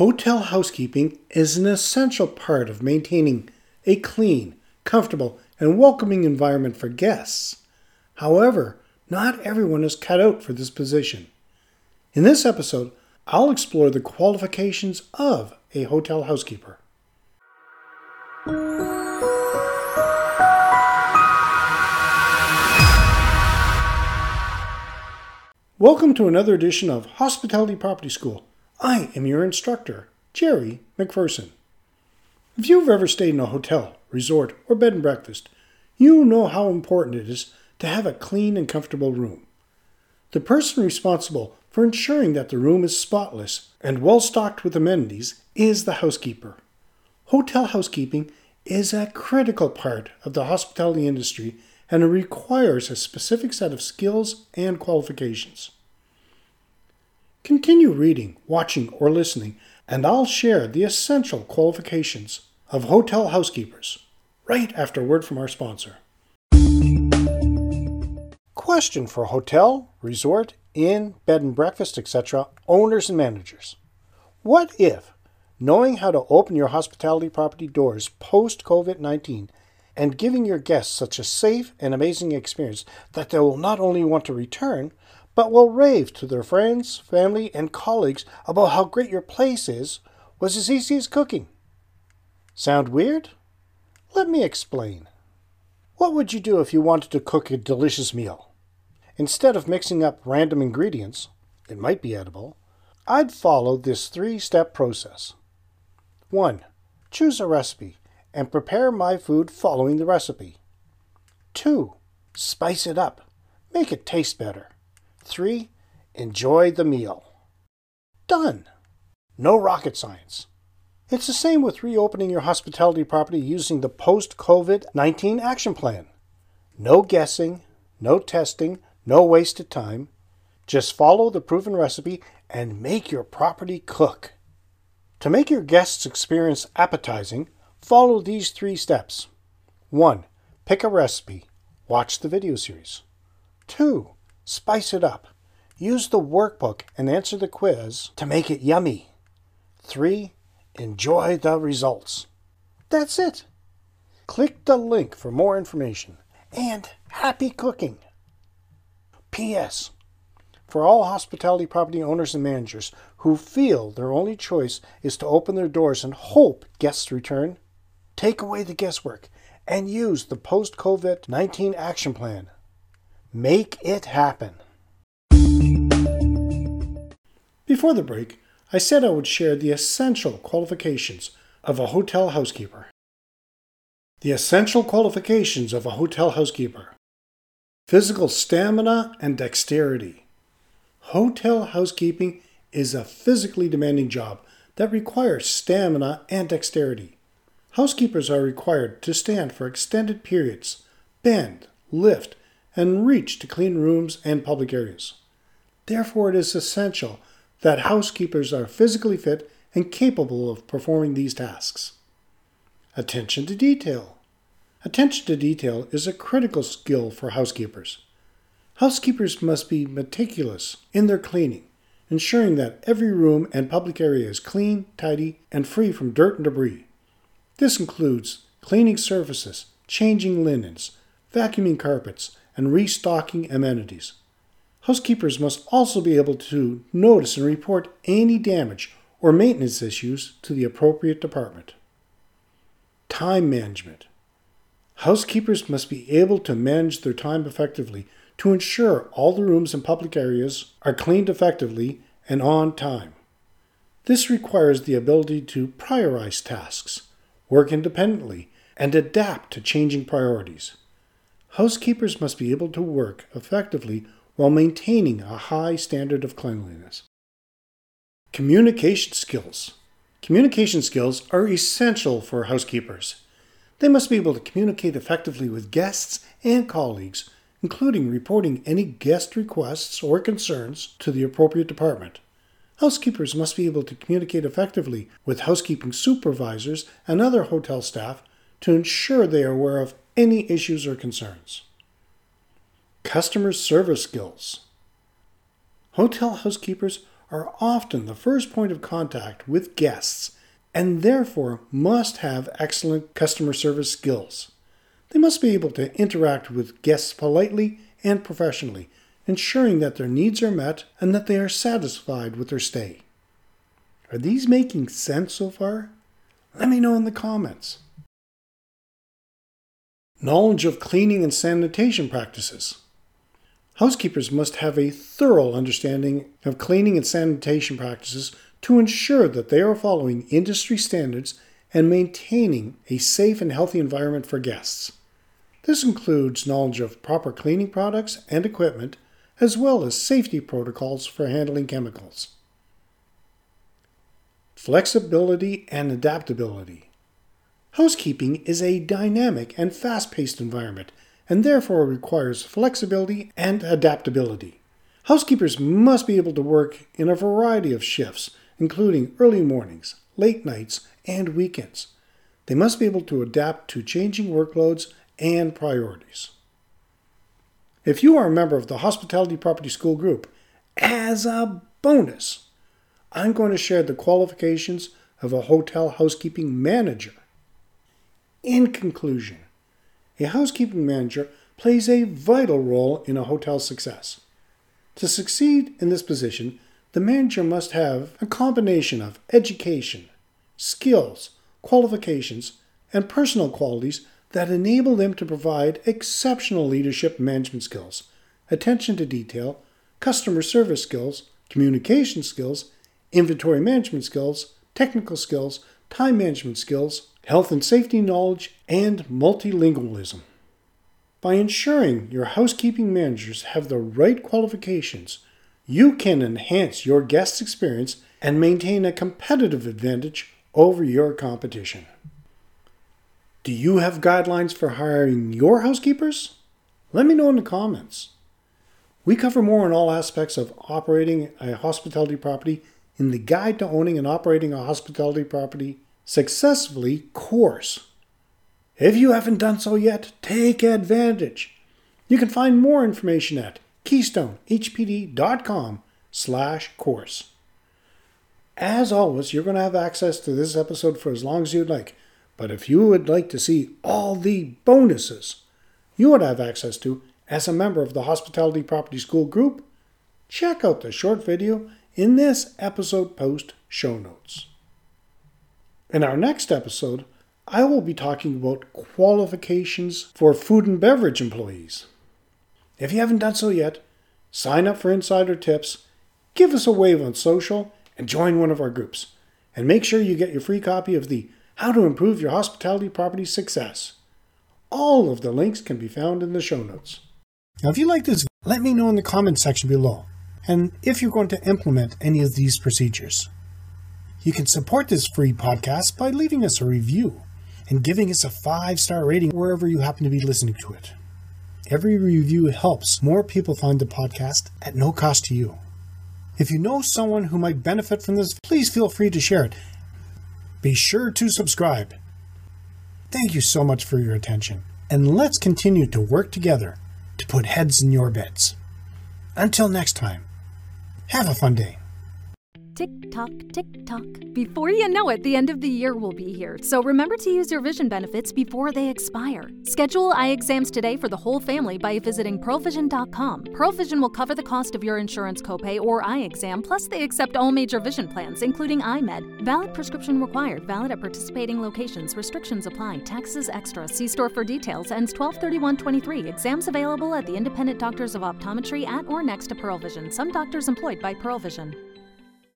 Hotel housekeeping is an essential part of maintaining a clean, comfortable, and welcoming environment for guests. However, not everyone is cut out for this position. In this episode, I'll explore the qualifications of a hotel housekeeper. Welcome to another edition of Hospitality Property School. I am your instructor, Jerry McPherson. If you've ever stayed in a hotel, resort, or bed and breakfast, you know how important it is to have a clean and comfortable room. The person responsible for ensuring that the room is spotless and well stocked with amenities is the housekeeper. Hotel housekeeping is a critical part of the hospitality industry and it requires a specific set of skills and qualifications. Continue reading, watching, or listening, and I'll share the essential qualifications of hotel housekeepers right after word from our sponsor. Question for hotel, resort, inn, bed and breakfast, etc., owners and managers. What if, knowing how to open your hospitality property doors post COVID 19 and giving your guests such a safe and amazing experience that they will not only want to return, but will rave to their friends, family, and colleagues about how great your place is was as easy as cooking. Sound weird? Let me explain. What would you do if you wanted to cook a delicious meal? Instead of mixing up random ingredients, it might be edible, I'd follow this three step process. 1. Choose a recipe and prepare my food following the recipe. 2. Spice it up. Make it taste better. Three, enjoy the meal. Done. No rocket science. It's the same with reopening your hospitality property using the post COVID 19 action plan. No guessing, no testing, no wasted time. Just follow the proven recipe and make your property cook. To make your guests' experience appetizing, follow these three steps. 1. Pick a recipe. Watch the video series. 2. Spice it up. Use the workbook and answer the quiz to make it yummy. 3. Enjoy the results. That's it. Click the link for more information. And happy cooking! P.S. For all hospitality property owners and managers who feel their only choice is to open their doors and hope guests return, take away the guesswork and use the post COVID 19 action plan. Make it happen. Before the break, I said I would share the essential qualifications of a hotel housekeeper. The essential qualifications of a hotel housekeeper physical stamina and dexterity. Hotel housekeeping is a physically demanding job that requires stamina and dexterity. Housekeepers are required to stand for extended periods, bend, lift, and reach to clean rooms and public areas. Therefore, it is essential that housekeepers are physically fit and capable of performing these tasks. Attention to detail. Attention to detail is a critical skill for housekeepers. Housekeepers must be meticulous in their cleaning, ensuring that every room and public area is clean, tidy, and free from dirt and debris. This includes cleaning surfaces, changing linens, vacuuming carpets, and restocking amenities. Housekeepers must also be able to notice and report any damage or maintenance issues to the appropriate department. Time management. Housekeepers must be able to manage their time effectively to ensure all the rooms and public areas are cleaned effectively and on time. This requires the ability to prioritize tasks, work independently, and adapt to changing priorities. Housekeepers must be able to work effectively while maintaining a high standard of cleanliness. Communication skills. Communication skills are essential for housekeepers. They must be able to communicate effectively with guests and colleagues, including reporting any guest requests or concerns to the appropriate department. Housekeepers must be able to communicate effectively with housekeeping supervisors and other hotel staff to ensure they are aware of any issues or concerns. Customer service skills. Hotel housekeepers are often the first point of contact with guests and therefore must have excellent customer service skills. They must be able to interact with guests politely and professionally, ensuring that their needs are met and that they are satisfied with their stay. Are these making sense so far? Let me know in the comments. Knowledge of cleaning and sanitation practices. Housekeepers must have a thorough understanding of cleaning and sanitation practices to ensure that they are following industry standards and maintaining a safe and healthy environment for guests. This includes knowledge of proper cleaning products and equipment, as well as safety protocols for handling chemicals. Flexibility and adaptability. Housekeeping is a dynamic and fast paced environment and therefore requires flexibility and adaptability. Housekeepers must be able to work in a variety of shifts, including early mornings, late nights, and weekends. They must be able to adapt to changing workloads and priorities. If you are a member of the Hospitality Property School group, as a bonus, I'm going to share the qualifications of a hotel housekeeping manager. In conclusion, a housekeeping manager plays a vital role in a hotel's success. To succeed in this position, the manager must have a combination of education, skills, qualifications, and personal qualities that enable them to provide exceptional leadership management skills, attention to detail, customer service skills, communication skills, inventory management skills, technical skills, time management skills, health and safety knowledge, and multilingualism. By ensuring your housekeeping managers have the right qualifications, you can enhance your guest experience and maintain a competitive advantage over your competition. Do you have guidelines for hiring your housekeepers? Let me know in the comments. We cover more on all aspects of operating a hospitality property in the Guide to Owning and Operating a Hospitality Property Successfully course. If you haven't done so yet, take advantage. You can find more information at keystonehpd.com slash course. As always, you're going to have access to this episode for as long as you'd like. But if you would like to see all the bonuses you would have access to as a member of the Hospitality Property School group, check out the short video in this episode post show notes. In our next episode, I will be talking about qualifications for food and beverage employees. If you haven't done so yet, sign up for INNsider tips, give us a wave on social, and join one of our groups. And make sure you get your free copy of the How to Improve Your Hospitality Property Success. All of the links can be found in the show notes. Now, if you like this, let me know in the comments section below and if you're going to implement any of these procedures. You can support this free podcast by leaving us a review and giving us a five star rating wherever you happen to be listening to it. Every review helps more people find the podcast at no cost to you. If you know someone who might benefit from this, please feel free to share it. Be sure to subscribe. Thank you so much for your attention, and let's continue to work together to put heads in your beds. Until next time. Have a fun day. Tick tock, tick tock. Before you know it, the end of the year will be here, so remember to use your vision benefits before they expire. Schedule eye exams today for the whole family by visiting pearlvision.com. Pearl Vision will cover the cost of your insurance copay or eye exam, plus they accept all major vision plans, including EyeMed. Valid prescription required, valid at participating locations. Restrictions apply. Taxes extra. See store for details. Ends 123123. Exams available at the independent doctors of optometry at or next to Pearl Vision. Some doctors employed by Pearl Vision.